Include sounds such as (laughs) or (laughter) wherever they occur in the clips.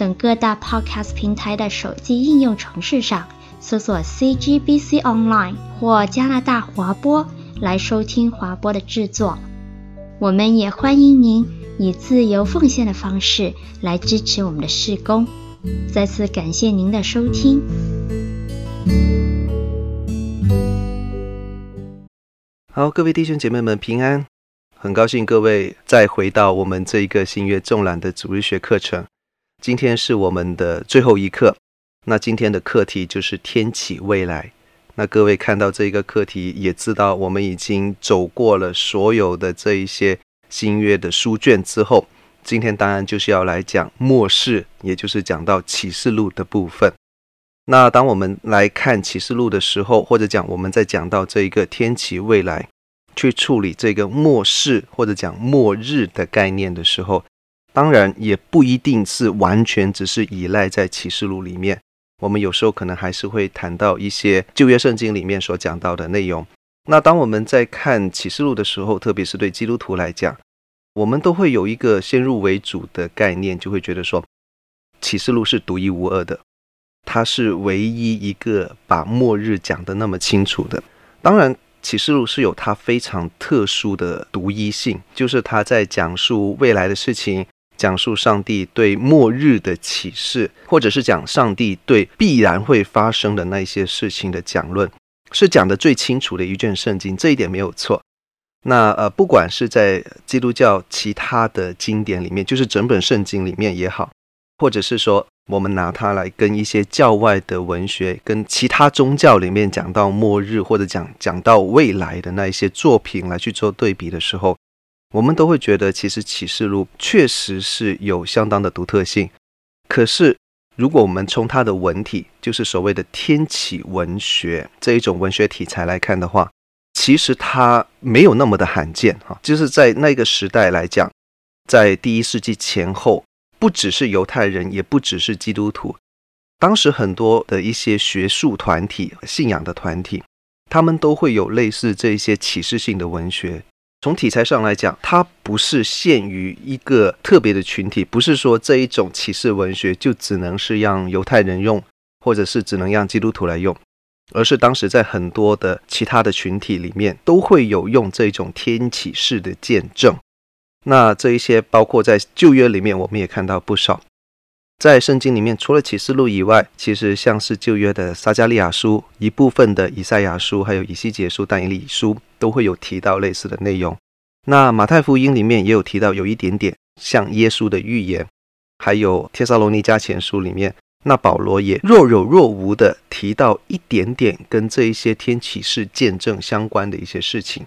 等各大 Podcast 平台的手机应用程式上搜索 CGBC Online 或加拿大华播来收听华播的制作。我们也欢迎您以自由奉献的方式来支持我们的事工。再次感谢您的收听。好，各位弟兄姐妹们平安，很高兴各位再回到我们这一个新约纵览的主日学课程。今天是我们的最后一课，那今天的课题就是天启未来。那各位看到这一个课题，也知道我们已经走过了所有的这一些新约的书卷之后，今天当然就是要来讲末世，也就是讲到启示录的部分。那当我们来看启示录的时候，或者讲我们在讲到这一个天启未来，去处理这个末世或者讲末日的概念的时候。当然也不一定是完全只是依赖在启示录里面，我们有时候可能还是会谈到一些旧约圣经里面所讲到的内容。那当我们在看启示录的时候，特别是对基督徒来讲，我们都会有一个先入为主的概念，就会觉得说启示录是独一无二的，它是唯一一个把末日讲得那么清楚的。当然。启示录是有它非常特殊的独一性，就是它在讲述未来的事情，讲述上帝对末日的启示，或者是讲上帝对必然会发生的那一些事情的讲论，是讲得最清楚的一卷圣经，这一点没有错。那呃，不管是在基督教其他的经典里面，就是整本圣经里面也好，或者是说。我们拿它来跟一些教外的文学，跟其他宗教里面讲到末日或者讲讲到未来的那一些作品来去做对比的时候，我们都会觉得，其实启示录确实是有相当的独特性。可是，如果我们从它的文体，就是所谓的天启文学这一种文学题材来看的话，其实它没有那么的罕见哈。就是在那个时代来讲，在第一世纪前后。不只是犹太人，也不只是基督徒。当时很多的一些学术团体、信仰的团体，他们都会有类似这一些启示性的文学。从题材上来讲，它不是限于一个特别的群体，不是说这一种启示文学就只能是让犹太人用，或者是只能让基督徒来用，而是当时在很多的其他的群体里面，都会有用这种天启式的见证。那这一些包括在旧约里面，我们也看到不少。在圣经里面，除了启示录以外，其实像是旧约的撒迦利亚书、一部分的以赛亚书，还有以西结书、但以理书，都会有提到类似的内容。那马太福音里面也有提到有一点点像耶稣的预言，还有帖撒罗尼迦前书里面，那保罗也若有若无的提到一点点跟这一些天启式见证相关的一些事情。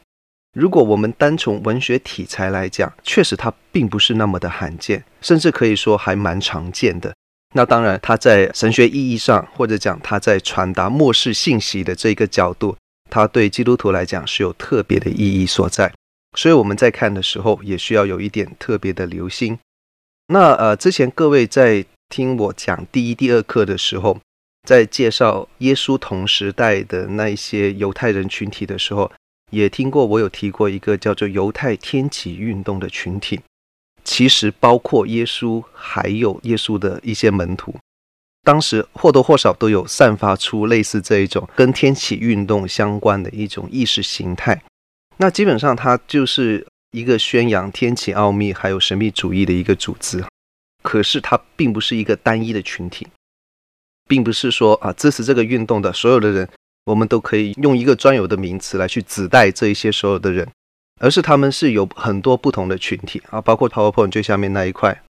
如果我们单从文学题材来讲，确实它并不是那么的罕见，甚至可以说还蛮常见的。那当然，它在神学意义上，或者讲它在传达末世信息的这个角度，它对基督徒来讲是有特别的意义所在。所以我们在看的时候，也需要有一点特别的留心。那呃，之前各位在听我讲第一、第二课的时候，在介绍耶稣同时代的那一些犹太人群体的时候。也听过，我有提过一个叫做犹太天启运动的群体，其实包括耶稣，还有耶稣的一些门徒，当时或多或少都有散发出类似这一种跟天启运动相关的一种意识形态。那基本上它就是一个宣扬天启奥秘还有神秘主义的一个组织，可是它并不是一个单一的群体，并不是说啊支持这个运动的所有的人。我们都可以用一个专有的名词来去指代这一些所有的人，而是他们是有很多不同的群体啊，包括 PowerPoint 最下面那一块，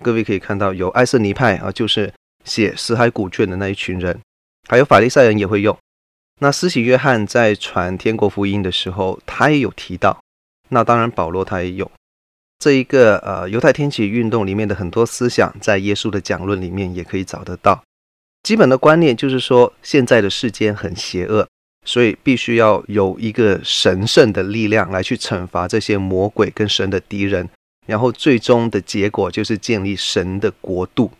各位可以看到有艾瑟尼派啊，就是写死海古卷的那一群人，还有法利赛人也会用。那施洗约翰在传天国福音的时候，他也有提到。那当然保罗他也有，这一个呃犹太天启运动里面的很多思想，在耶稣的讲论里面也可以找得到。基本的观念就是说，现在的世间很邪恶，所以必须要有一个神圣的力量来去惩罚这些魔鬼跟神的敌人，然后最终的结果就是建立神的国度。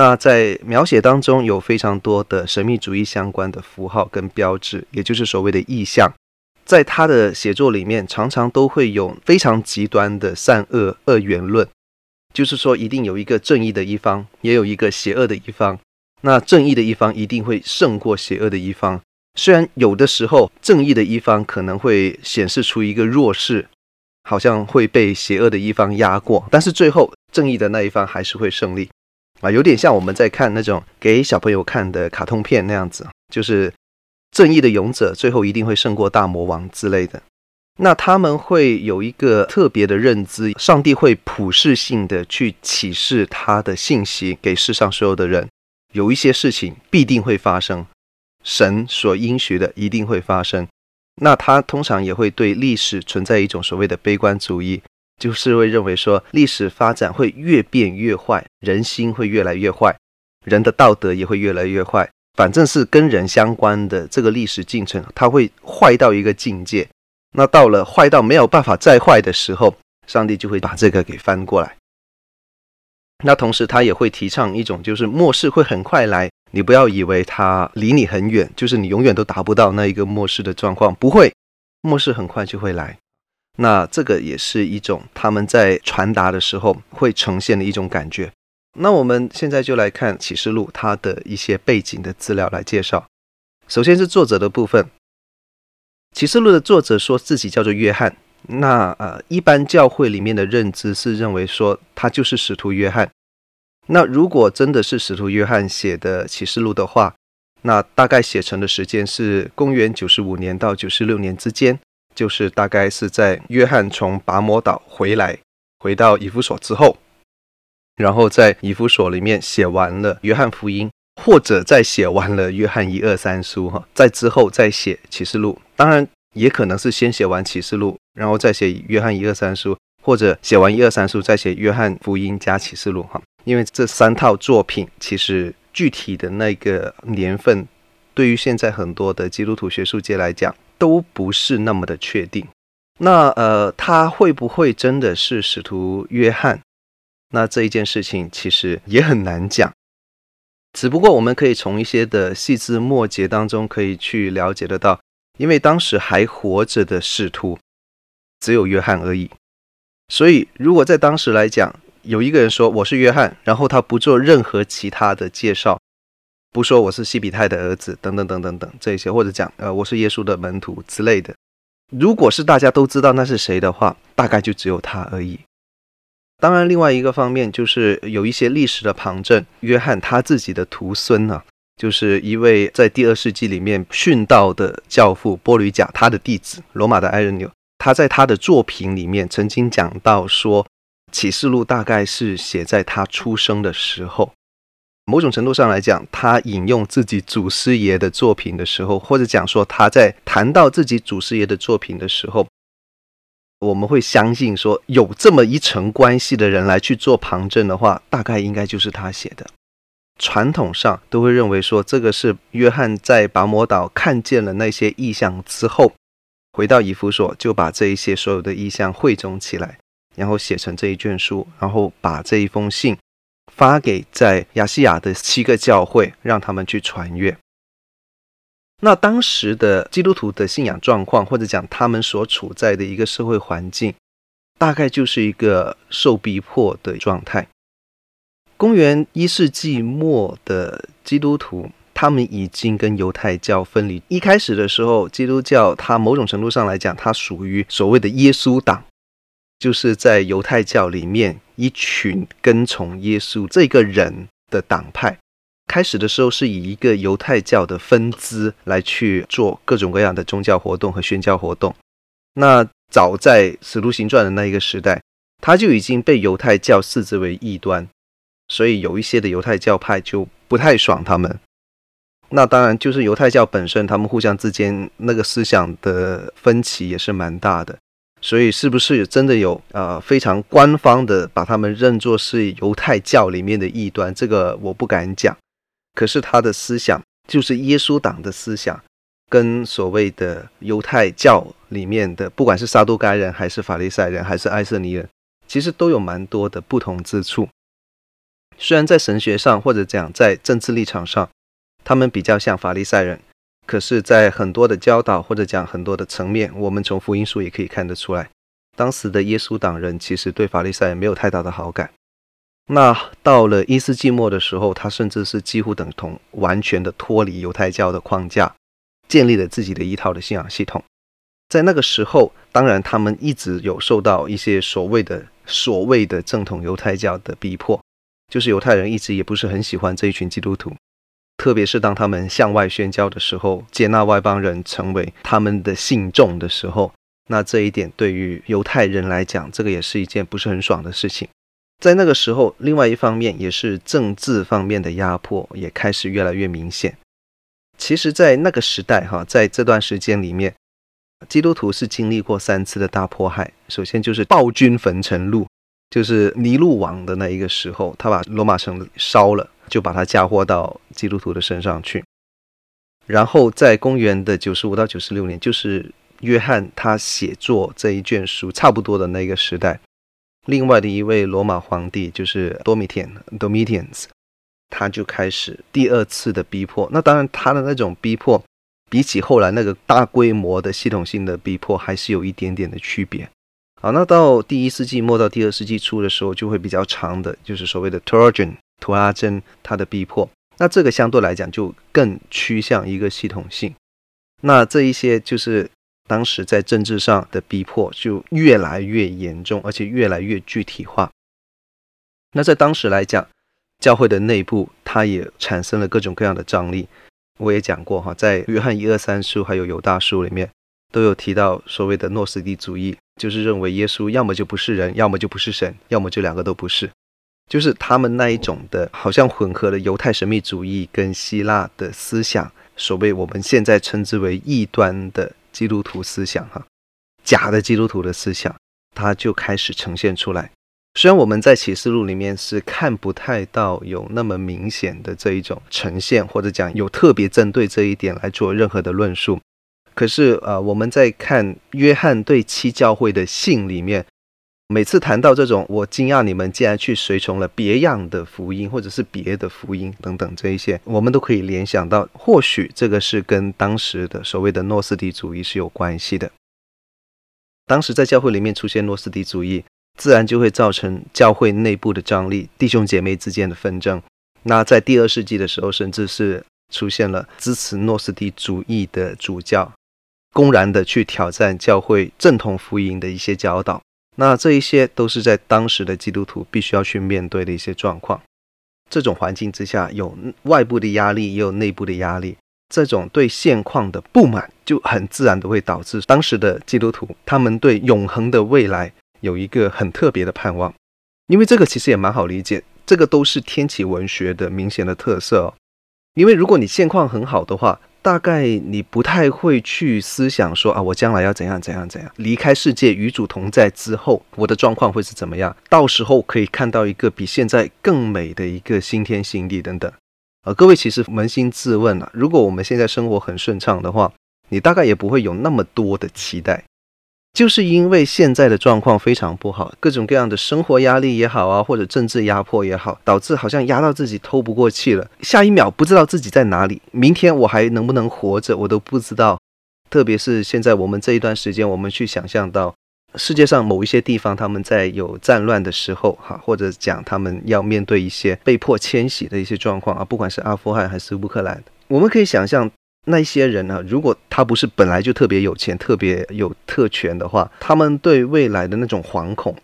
那在描写当中有非常多的神秘主义相关的符号跟标志，也就是所谓的意象。在他的写作里面，常常都会有非常极端的善恶二元论，就是说一定有一个正义的一方，也有一个邪恶的一方。那正义的一方一定会胜过邪恶的一方。虽然有的时候正义的一方可能会显示出一个弱势，好像会被邪恶的一方压过，但是最后正义的那一方还是会胜利。啊，有点像我们在看那种给小朋友看的卡通片那样子，就是。正义的勇者最后一定会胜过大魔王之类的，那他们会有一个特别的认知，上帝会普世性的去启示他的信息给世上所有的人，有一些事情必定会发生，神所应许的一定会发生。那他通常也会对历史存在一种所谓的悲观主义，就是会认为说历史发展会越变越坏，人心会越来越坏，人的道德也会越来越坏。反正是跟人相关的这个历史进程，它会坏到一个境界。那到了坏到没有办法再坏的时候，上帝就会把这个给翻过来。那同时，他也会提倡一种，就是末世会很快来。你不要以为它离你很远，就是你永远都达不到那一个末世的状况，不会，末世很快就会来。那这个也是一种他们在传达的时候会呈现的一种感觉。那我们现在就来看《启示录》它的一些背景的资料来介绍。首先是作者的部分，《启示录》的作者说自己叫做约翰。那呃，一般教会里面的认知是认为说他就是使徒约翰。那如果真的是使徒约翰写的《启示录》的话，那大概写成的时间是公元九十五年到九十六年之间，就是大概是在约翰从拔摩岛回来，回到以弗所之后。然后在以弗所里面写完了约翰福音，或者再写完了约翰一二三书哈，在之后再写启示录。当然也可能是先写完启示录，然后再写约翰一二三书，或者写完一二三书再写约翰福音加启示录哈。因为这三套作品其实具体的那个年份，对于现在很多的基督徒学术界来讲都不是那么的确定。那呃，他会不会真的是使徒约翰？那这一件事情其实也很难讲，只不过我们可以从一些的细枝末节当中可以去了解得到，因为当时还活着的使徒只有约翰而已，所以如果在当时来讲，有一个人说我是约翰，然后他不做任何其他的介绍，不说我是西比泰的儿子等等等等等这些，或者讲呃我是耶稣的门徒之类的，如果是大家都知道那是谁的话，大概就只有他而已。当然，另外一个方面就是有一些历史的旁证。约翰他自己的徒孙呢、啊，就是一位在第二世纪里面殉道的教父波吕贾，他的弟子罗马的埃壬纽，他在他的作品里面曾经讲到说，《启示录》大概是写在他出生的时候。某种程度上来讲，他引用自己祖师爷的作品的时候，或者讲说他在谈到自己祖师爷的作品的时候。我们会相信说，有这么一层关系的人来去做旁证的话，大概应该就是他写的。传统上都会认为说，这个是约翰在拔摩岛看见了那些异象之后，回到以弗所，就把这一些所有的异象汇总起来，然后写成这一卷书，然后把这一封信发给在亚细亚的七个教会，让他们去传阅。那当时的基督徒的信仰状况，或者讲他们所处在的一个社会环境，大概就是一个受逼迫的状态。公元一世纪末的基督徒，他们已经跟犹太教分离。一开始的时候，基督教它某种程度上来讲，它属于所谓的耶稣党，就是在犹太教里面一群跟从耶稣这个人的党派。开始的时候是以一个犹太教的分支来去做各种各样的宗教活动和宣教活动。那早在《使徒行传》的那一个时代，他就已经被犹太教视之为异端，所以有一些的犹太教派就不太爽他们。那当然就是犹太教本身，他们互相之间那个思想的分歧也是蛮大的。所以是不是真的有呃非常官方的把他们认作是犹太教里面的异端？这个我不敢讲。可是他的思想就是耶稣党的思想，跟所谓的犹太教里面的，不管是撒都该人，还是法利赛人，还是埃瑟尼人，其实都有蛮多的不同之处。虽然在神学上或者讲在政治立场上，他们比较像法利赛人。可是，在很多的教导或者讲很多的层面，我们从福音书也可以看得出来，当时的耶稣党人其实对法利赛人没有太大的好感。那到了一世纪末的时候，他甚至是几乎等同完全的脱离犹太教的框架，建立了自己的一套的信仰系统。在那个时候，当然他们一直有受到一些所谓的所谓的正统犹太教的逼迫，就是犹太人一直也不是很喜欢这一群基督徒。特别是当他们向外宣教的时候，接纳外邦人成为他们的信众的时候，那这一点对于犹太人来讲，这个也是一件不是很爽的事情。在那个时候，另外一方面也是政治方面的压迫也开始越来越明显。其实，在那个时代，哈，在这段时间里面，基督徒是经历过三次的大迫害。首先就是暴君焚城录，就是尼禄王的那一个时候，他把罗马城烧了。就把他嫁祸到基督徒的身上去，然后在公元的九十五到九十六年，就是约翰他写作这一卷书差不多的那个时代，另外的一位罗马皇帝就是 Domitian Domitians，他就开始第二次的逼迫。那当然，他的那种逼迫比起后来那个大规模的系统性的逼迫，还是有一点点的区别。好，那到第一世纪末到第二世纪初的时候，就会比较长的，就是所谓的 Trajan。图拉真他的逼迫，那这个相对来讲就更趋向一个系统性。那这一些就是当时在政治上的逼迫就越来越严重，而且越来越具体化。那在当时来讲，教会的内部它也产生了各种各样的张力。我也讲过哈，在约翰一二三书还有犹大书里面都有提到所谓的诺斯底主义，就是认为耶稣要么就不是人，要么就不是神，要么就两个都不是。就是他们那一种的，好像混合了犹太神秘主义跟希腊的思想，所谓我们现在称之为异端的基督徒思想，哈，假的基督徒的思想，它就开始呈现出来。虽然我们在启示录里面是看不太到有那么明显的这一种呈现，或者讲有特别针对这一点来做任何的论述，可是呃，我们在看约翰对七教会的信里面。每次谈到这种，我惊讶你们竟然去随从了别样的福音，或者是别的福音等等这一些，我们都可以联想到，或许这个是跟当时的所谓的诺斯底主义是有关系的。当时在教会里面出现诺斯底主义，自然就会造成教会内部的张力，弟兄姐妹之间的纷争。那在第二世纪的时候，甚至是出现了支持诺斯底主义的主教，公然的去挑战教会正统福音的一些教导。那这一些都是在当时的基督徒必须要去面对的一些状况。这种环境之下，有外部的压力，也有内部的压力。这种对现况的不满，就很自然的会导致当时的基督徒，他们对永恒的未来有一个很特别的盼望。因为这个其实也蛮好理解，这个都是天启文学的明显的特色哦。因为如果你现况很好的话，大概你不太会去思想说啊，我将来要怎样怎样怎样，离开世界与主同在之后，我的状况会是怎么样？到时候可以看到一个比现在更美的一个新天新地等等。呃，各位其实扪心自问啊，如果我们现在生活很顺畅的话，你大概也不会有那么多的期待。就是因为现在的状况非常不好，各种各样的生活压力也好啊，或者政治压迫也好，导致好像压到自己透不过气了。下一秒不知道自己在哪里，明天我还能不能活着，我都不知道。特别是现在我们这一段时间，我们去想象到世界上某一些地方，他们在有战乱的时候，哈，或者讲他们要面对一些被迫迁徙的一些状况啊，不管是阿富汗还是乌克兰，我们可以想象。那些人呢？如果他不是本来就特别有钱、特别有特权的话，他们对未来的那种惶恐，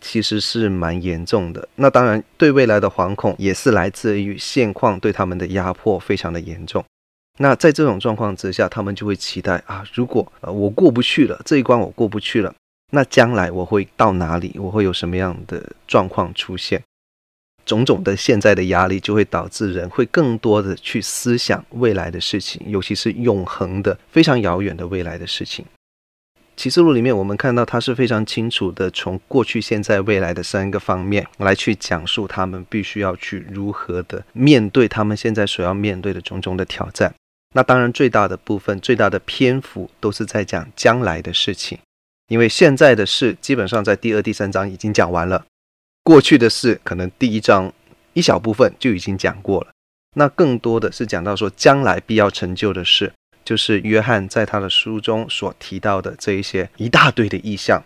其实是蛮严重的。那当然，对未来的惶恐也是来自于现况对他们的压迫非常的严重。那在这种状况之下，他们就会期待啊，如果呃我过不去了，这一关我过不去了，那将来我会到哪里？我会有什么样的状况出现？种种的现在的压力，就会导致人会更多的去思想未来的事情，尤其是永恒的、非常遥远的未来的事情。启示录里面，我们看到它是非常清楚的，从过去、现在、未来的三个方面来去讲述他们必须要去如何的面对他们现在所要面对的种种的挑战。那当然，最大的部分、最大的篇幅都是在讲将来的事情，因为现在的事基本上在第二、第三章已经讲完了，过去的事可能第一章一小部分就已经讲过了。那更多的是讲到说将来必要成就的事。就是约翰在他的书中所提到的这一些一大堆的意象，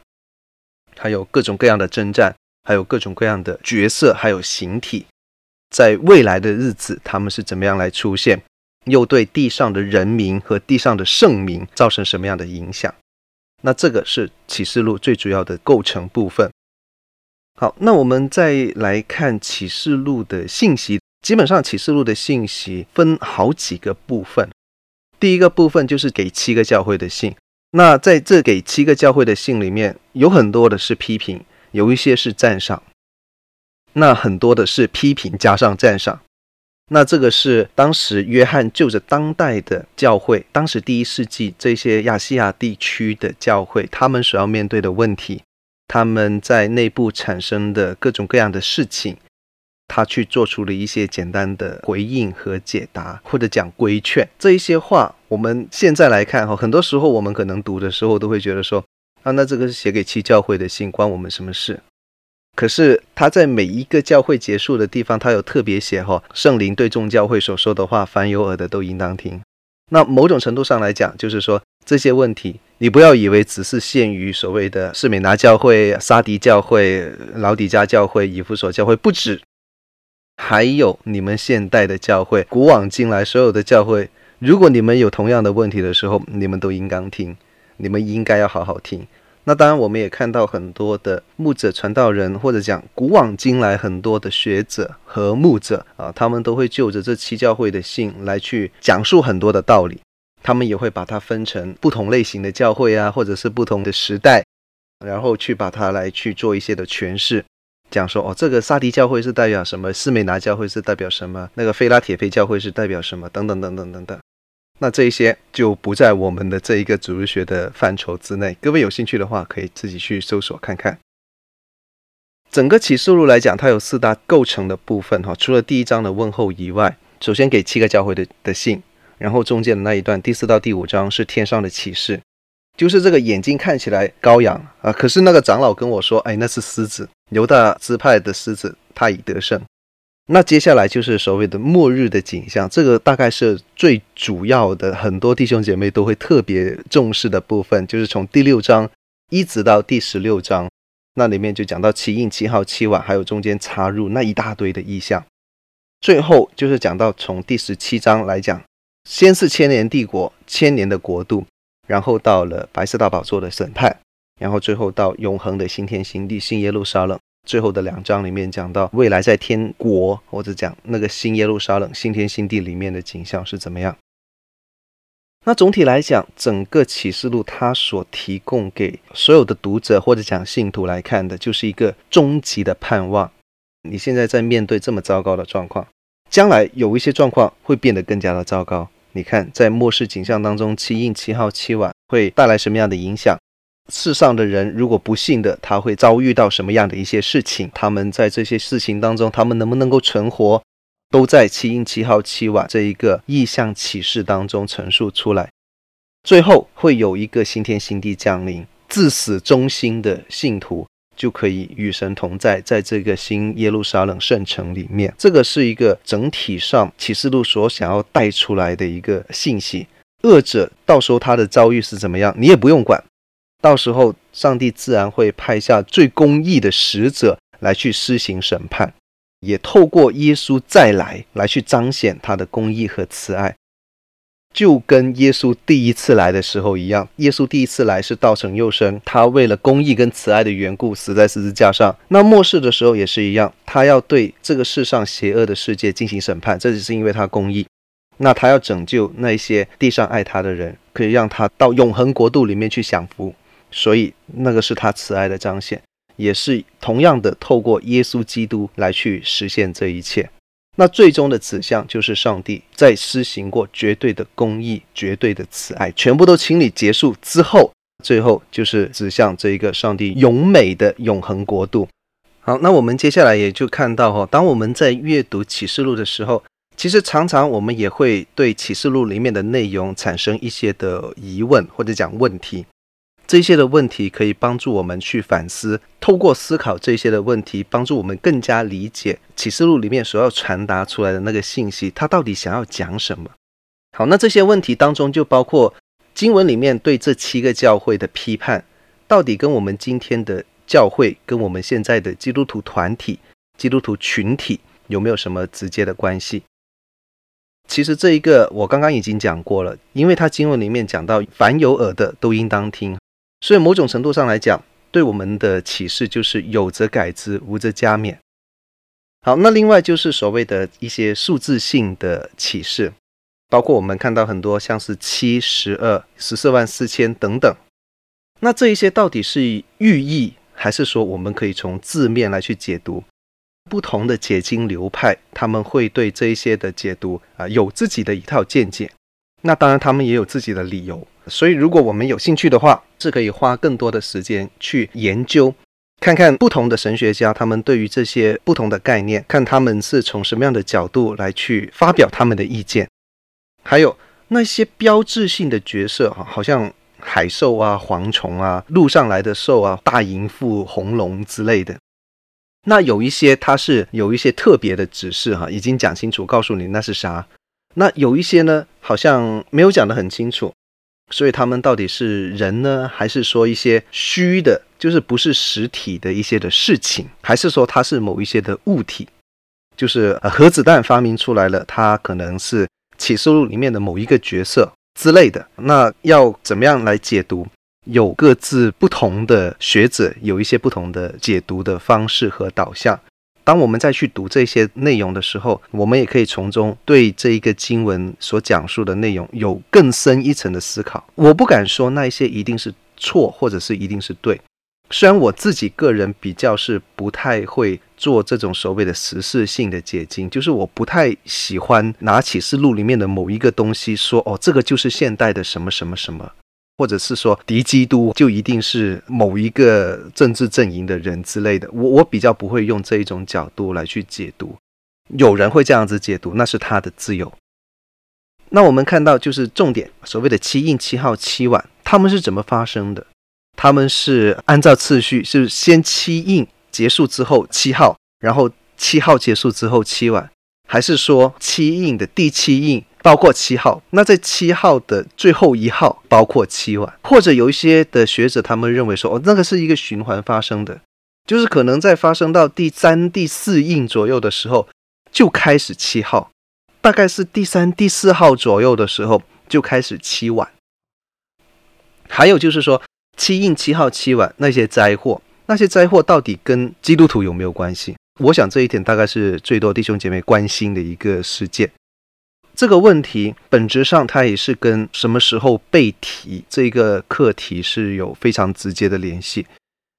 还有各种各样的征战，还有各种各样的角色，还有形体，在未来的日子他们是怎么样来出现，又对地上的人民和地上的圣民造成什么样的影响？那这个是启示录最主要的构成部分。好，那我们再来看启示录的信息，基本上启示录的信息分好几个部分。第一个部分就是给七个教会的信，那在这给七个教会的信里面，有很多的是批评，有一些是赞赏，那很多的是批评加上赞赏。那这个是当时约翰就着当代的教会，当时第一世纪这些亚细亚地区的教会，他们所要面对的问题，他们在内部产生的各种各样的事情。他去做出了一些简单的回应和解答，或者讲规劝这一些话。我们现在来看哈，很多时候我们可能读的时候都会觉得说啊，那这个是写给七教会的信，关我们什么事？可是他在每一个教会结束的地方，他有特别写哈，圣灵对众教会所说的话，凡有耳的都应当听。那某种程度上来讲，就是说这些问题，你不要以为只是限于所谓的士美拿教会、沙迪教会、老底加教会、以弗所教会，不止。还有你们现代的教会，古往今来所有的教会，如果你们有同样的问题的时候，你们都应当听，你们应该要好好听。那当然，我们也看到很多的牧者、传道人，或者讲古往今来很多的学者和牧者啊，他们都会就着这七教会的信来去讲述很多的道理。他们也会把它分成不同类型的教会啊，或者是不同的时代，然后去把它来去做一些的诠释。讲说哦，这个撒迪教会是代表什么？斯美拿教会是代表什么？那个菲拉铁非教会是代表什么？等等等等等等。那这一些就不在我们的这一个主日学的范畴之内。各位有兴趣的话，可以自己去搜索看看。整个启示录来讲，它有四大构成的部分哈。除了第一章的问候以外，首先给七个教会的的信，然后中间的那一段第四到第五章是天上的启示。就是这个眼睛看起来羔羊啊，可是那个长老跟我说，哎，那是狮子，犹大支派的狮子，他已得胜。那接下来就是所谓的末日的景象，这个大概是最主要的，很多弟兄姐妹都会特别重视的部分，就是从第六章一直到第十六章，那里面就讲到七印、七号、七碗，还有中间插入那一大堆的意象。最后就是讲到从第十七章来讲，先是千年帝国，千年的国度。然后到了白色大宝座的审判，然后最后到永恒的新天新地、新耶路撒冷。最后的两章里面讲到未来在天国，或者讲那个新耶路撒冷、新天新地里面的景象是怎么样。那总体来讲，整个启示录它所提供给所有的读者或者讲信徒来看的，就是一个终极的盼望。你现在在面对这么糟糕的状况，将来有一些状况会变得更加的糟糕。你看，在末世景象当中，七印、七号、七晚会带来什么样的影响？世上的人如果不信的，他会遭遇到什么样的一些事情？他们在这些事情当中，他们能不能够存活？都在七印、七号、七晚这一个异象启示当中陈述出来。最后会有一个新天新地降临，至死忠心的信徒。就可以与神同在，在这个新耶路撒冷圣城里面。这个是一个整体上启示录所想要带出来的一个信息。恶者到时候他的遭遇是怎么样，你也不用管。到时候上帝自然会派下最公义的使者来去施行审判，也透过耶稣再来来去彰显他的公义和慈爱。就跟耶稣第一次来的时候一样，耶稣第一次来是道成肉身，他为了公义跟慈爱的缘故死在十字架上。那末世的时候也是一样，他要对这个世上邪恶的世界进行审判，这只是因为他公义。那他要拯救那些地上爱他的人，可以让他到永恒国度里面去享福，所以那个是他慈爱的彰显，也是同样的透过耶稣基督来去实现这一切。那最终的指向就是上帝在施行过绝对的公义、绝对的慈爱，全部都清理结束之后，最后就是指向这一个上帝永美的永恒国度。好，那我们接下来也就看到哈，当我们在阅读启示录的时候，其实常常我们也会对启示录里面的内容产生一些的疑问或者讲问题。这些的问题可以帮助我们去反思，透过思考这些的问题，帮助我们更加理解启示录里面所要传达出来的那个信息，它到底想要讲什么。好，那这些问题当中就包括经文里面对这七个教会的批判，到底跟我们今天的教会跟我们现在的基督徒团体、基督徒群体有没有什么直接的关系？其实这一个我刚刚已经讲过了，因为他经文里面讲到凡有耳的都应当听，所以某种程度上来讲，对我们的启示就是有则改之，无则加勉。好，那另外就是所谓的一些数字性的启示，包括我们看到很多像是七、十二、十四万四千等等，那这一些到底是寓意？还是说，我们可以从字面来去解读，不同的解经流派，他们会对这一些的解读啊有自己的一套见解。那当然，他们也有自己的理由。所以，如果我们有兴趣的话，是可以花更多的时间去研究，看看不同的神学家他们对于这些不同的概念，看他们是从什么样的角度来去发表他们的意见。还有那些标志性的角色，哈，好像。海兽啊，蝗虫啊，陆上来的兽啊，大淫妇、红龙之类的。那有一些它是有一些特别的指示哈，已经讲清楚，告诉你那是啥。那有一些呢，好像没有讲得很清楚。所以他们到底是人呢，还是说一些虚的，就是不是实体的一些的事情，还是说它是某一些的物体？就是核子弹发明出来了，它可能是启示录里面的某一个角色。之类的，那要怎么样来解读？有各自不同的学者，有一些不同的解读的方式和导向。当我们再去读这些内容的时候，我们也可以从中对这一个经文所讲述的内容有更深一层的思考。我不敢说那一些一定是错，或者是一定是对。虽然我自己个人比较是不太会做这种所谓的时事性的解经，就是我不太喜欢拿启示录里面的某一个东西说，哦，这个就是现代的什么什么什么，或者是说敌基督就一定是某一个政治阵营的人之类的。我我比较不会用这一种角度来去解读。有人会这样子解读，那是他的自由。那我们看到就是重点，所谓的七印、七号、七晚，他们是怎么发生的？他们是按照次序，是先七印结束之后七号，然后七号结束之后七晚，还是说七印的第七印包括七号？那在七号的最后一号包括七晚？或者有一些的学者他们认为说，哦，那个是一个循环发生的，就是可能在发生到第三、第四印左右的时候就开始七号，大概是第三、第四号左右的时候就开始七晚。还有就是说。七印、七号、七晚，那些灾祸，那些灾祸到底跟基督徒有没有关系？我想这一点大概是最多弟兄姐妹关心的一个事件。这个问题本质上它也是跟什么时候被提这个课题是有非常直接的联系。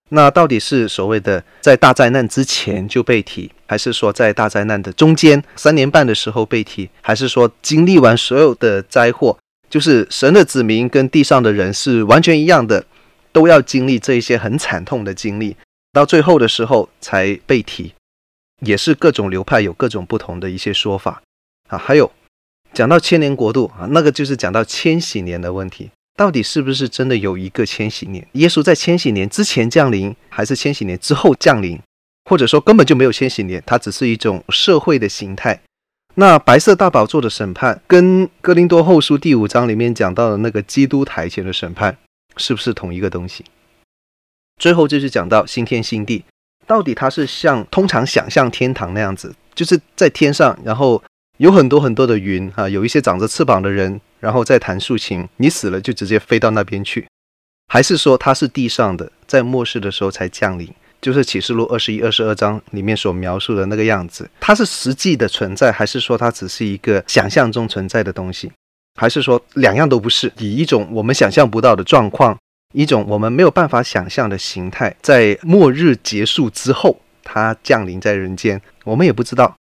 那到底是所谓的在大灾难之前就被提，还是说在大灾难的中间三年半的时候被提，还是说经历完所有的灾祸，就是神的子民跟地上的人是完全一样的？都要经历这一些很惨痛的经历，到最后的时候才被提，也是各种流派有各种不同的一些说法啊。还有讲到千年国度啊，那个就是讲到千禧年的问题，到底是不是真的有一个千禧年？耶稣在千禧年之前降临，还是千禧年之后降临？或者说根本就没有千禧年，它只是一种社会的形态？那白色大宝座的审判，跟哥林多后书第五章里面讲到的那个基督台前的审判，是不是同一个东西？最后就是讲到新天新地，到底它是像通常想象天堂那样子，就是在天上，然后有很多很多的云啊，有一些长着翅膀的人，然后在弹竖琴，你死了就直接飞到那边去，还是说它是地上的，在末世的时候才降临，就是启示录二十一、二十二章里面所描述的那个样子？它是实际的存在，还是说它只是一个想象中存在的东西？还是说两样都不是，以一种我们想象不到的状况，一种我们没有办法想象的形态，在末日结束之后，它降临在人间，我们也不知道。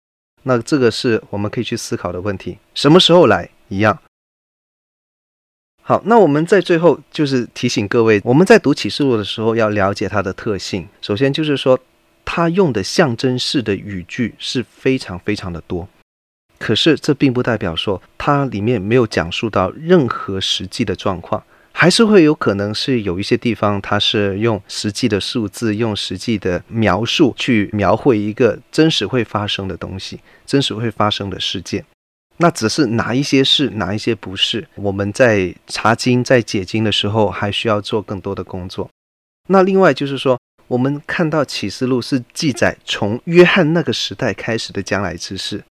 那这个是我们可以去思考的问题。什么时候来？一样。好，那我们在最后就是提醒各位，我们在读启示录的时候要了解它的特性。首先就是说，它用的象征式的语句是非常非常的多。可是这并不代表说它里面没有讲述到任何实际的状况，还是会有可能是有一些地方它是用实际的数字、用实际的描述去描绘一个真实会发生的东西、真实会发生的事件。那只是哪一些是，哪一些不是？我们在查经、在解经的时候，还需要做更多的工作。那另外就是说，我们看到启示录是记载从约翰那个时代开始的将来之事。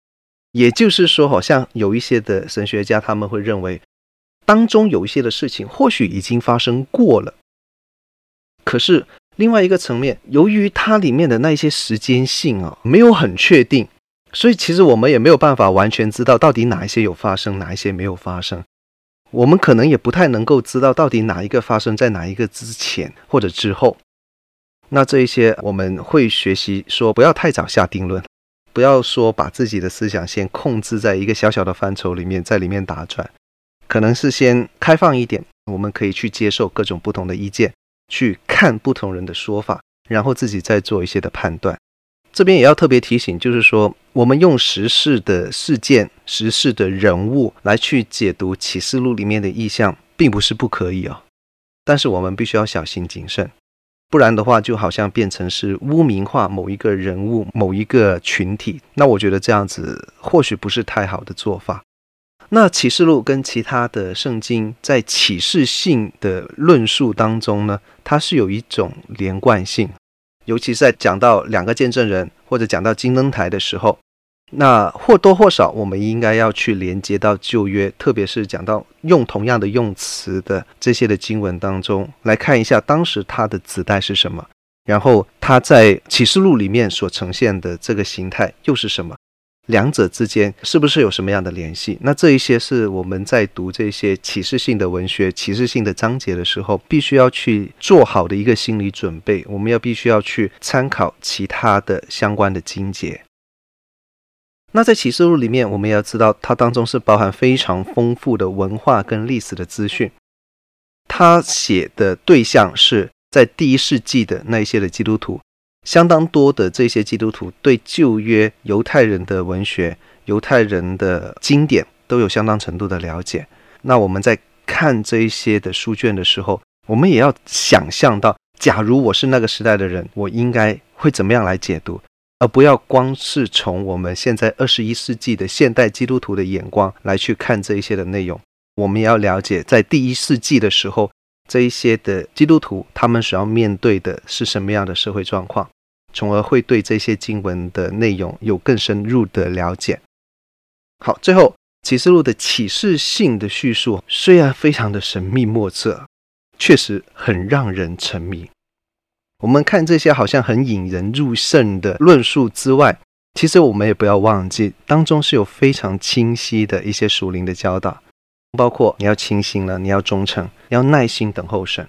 也就是说，好像有一些的神学家他们会认为，当中有一些的事情或许已经发生过了。可是另外一个层面，由于它里面的那一些时间性啊，没有很确定，所以其实我们也没有办法完全知道到底哪一些有发生，哪一些没有发生。我们可能也不太能够知道到底哪一个发生在哪一个之前或者之后。那这一些我们会学习说，不要太早下定论。不要说把自己的思想先控制在一个小小的范畴里面，在里面打转，可能是先开放一点，我们可以去接受各种不同的意见，去看不同人的说法，然后自己再做一些的判断。这边也要特别提醒，就是说我们用时事的事件、时事的人物来去解读启示录里面的意象，并不是不可以哦，但是我们必须要小心谨慎。不然的话，就好像变成是污名化某一个人物、某一个群体。那我觉得这样子或许不是太好的做法。那启示录跟其他的圣经在启示性的论述当中呢，它是有一种连贯性，尤其是在讲到两个见证人或者讲到金灯台的时候。那或多或少，我们应该要去连接到旧约，特别是讲到用同样的用词的这些的经文当中，来看一下当时它的子代是什么，然后它在启示录里面所呈现的这个形态又是什么，两者之间是不是有什么样的联系？那这一些是我们在读这些启示性的文学、启示性的章节的时候，必须要去做好的一个心理准备。我们要必须要去参考其他的相关的经节。那在启示录里面，我们要知道，它当中是包含非常丰富的文化跟历史的资讯。他写的对象是在第一世纪的那一些的基督徒，相当多的这些基督徒对旧约犹太人的文学、犹太人的经典都有相当程度的了解。那我们在看这一些的书卷的时候，我们也要想象到，假如我是那个时代的人，我应该会怎么样来解读。而不要光是从我们现在二十一世纪的现代基督徒的眼光来去看这一些的内容，我们也要了解，在第一世纪的时候，这一些的基督徒他们所要面对的是什么样的社会状况，从而会对这些经文的内容有更深入的了解。好，最后启示录的启示性的叙述虽然非常的神秘莫测，确实很让人沉迷。我们看这些好像很引人入胜的论述之外，其实我们也不要忘记，当中是有非常清晰的一些属灵的教导，包括你要清心了，你要忠诚，你要耐心等候神，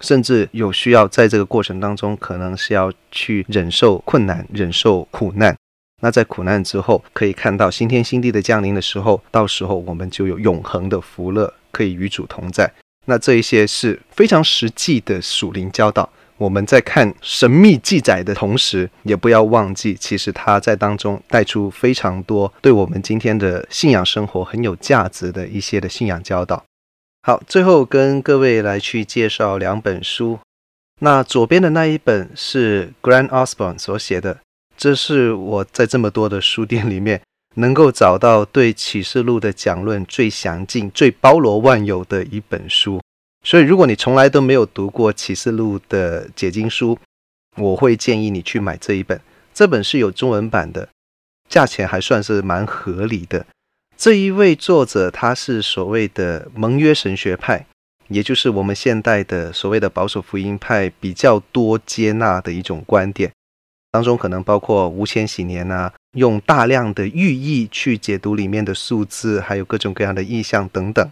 甚至有需要在这个过程当中，可能是要去忍受困难、忍受苦难。那在苦难之后，可以看到新天新地的降临的时候，到时候我们就有永恒的福乐，可以与主同在。那这一些是非常实际的属灵教导。我们在看神秘记载的同时，也不要忘记，其实他在当中带出非常多对我们今天的信仰生活很有价值的一些的信仰教导。好，最后跟各位来去介绍两本书。那左边的那一本是 Grant Osborne 所写的，这是我在这么多的书店里面能够找到对启示录的讲论最详尽、最包罗万有的一本书。所以，如果你从来都没有读过启示录的解经书，我会建议你去买这一本。这本是有中文版的，价钱还算是蛮合理的。这一位作者他是所谓的盟约神学派，也就是我们现代的所谓的保守福音派比较多接纳的一种观点。当中可能包括无千禧年啊，用大量的寓意去解读里面的数字，还有各种各样的意象等等。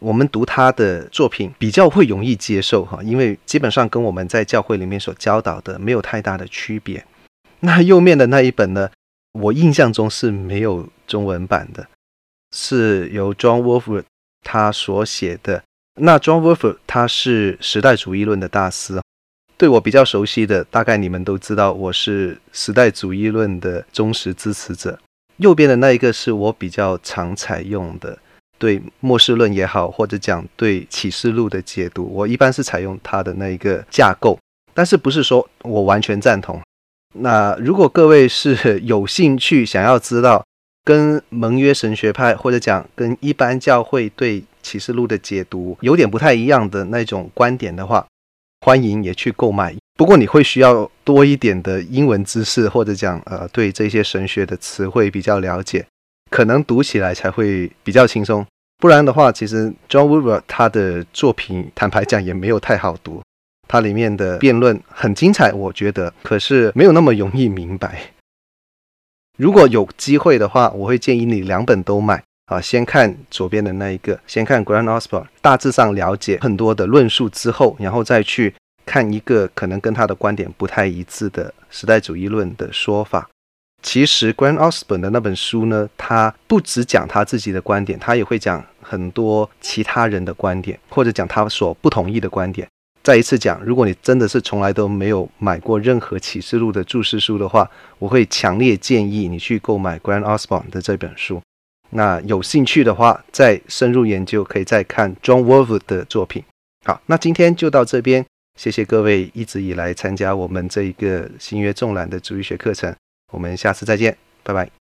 我们读他的作品比较会容易接受哈，因为基本上跟我们在教会里面所教导的没有太大的区别。那右面的那一本呢，我印象中是没有中文版的，是由 John Wolford 他所写的那 John Wolford 他是时代主义论的大师，对我比较熟悉的，大概你们都知道，我是时代主义论的忠实支持者。右边的那一个是我比较常采用的，对末世论也好，或者讲对启示录的解读，我一般是采用它的那一个架构，但是不是说我完全赞同。那如果各位是 (laughs) 有兴趣想要知道跟盟约神学派或者讲跟一般教会对启示录的解读有点不太一样的那种观点的话，欢迎也去购买。不过你会需要多一点的英文知识或者讲呃对这些神学的词汇比较了解，可能读起来才会比较轻松。不然的话，其实 John Weaver 他的作品坦白讲也没有太好读。它里面的辩论很精彩，我觉得，可是没有那么容易明白。如果有机会的话，我会建议你两本都买啊，先看左边的那一个，先看 Grant Osborne，大致上了解很多的论述之后，然后再去看一个可能跟他的观点不太一致的时代主义论的说法。其实 Grant Osborne 的那本书呢，他不只讲他自己的观点，他也会讲很多其他人的观点，或者讲他所不同意的观点。再一次讲，如果你真的是从来都没有买过任何启示录的注释书的话，我会强烈建议你去购买 Grant Osborne 的这本书。那有兴趣的话，再深入研究，可以再看 John Walvoord 的作品。好，那今天就到这边，谢谢各位一直以来参加我们这一个新约纵览的主义学课程。我们下次再见，拜拜。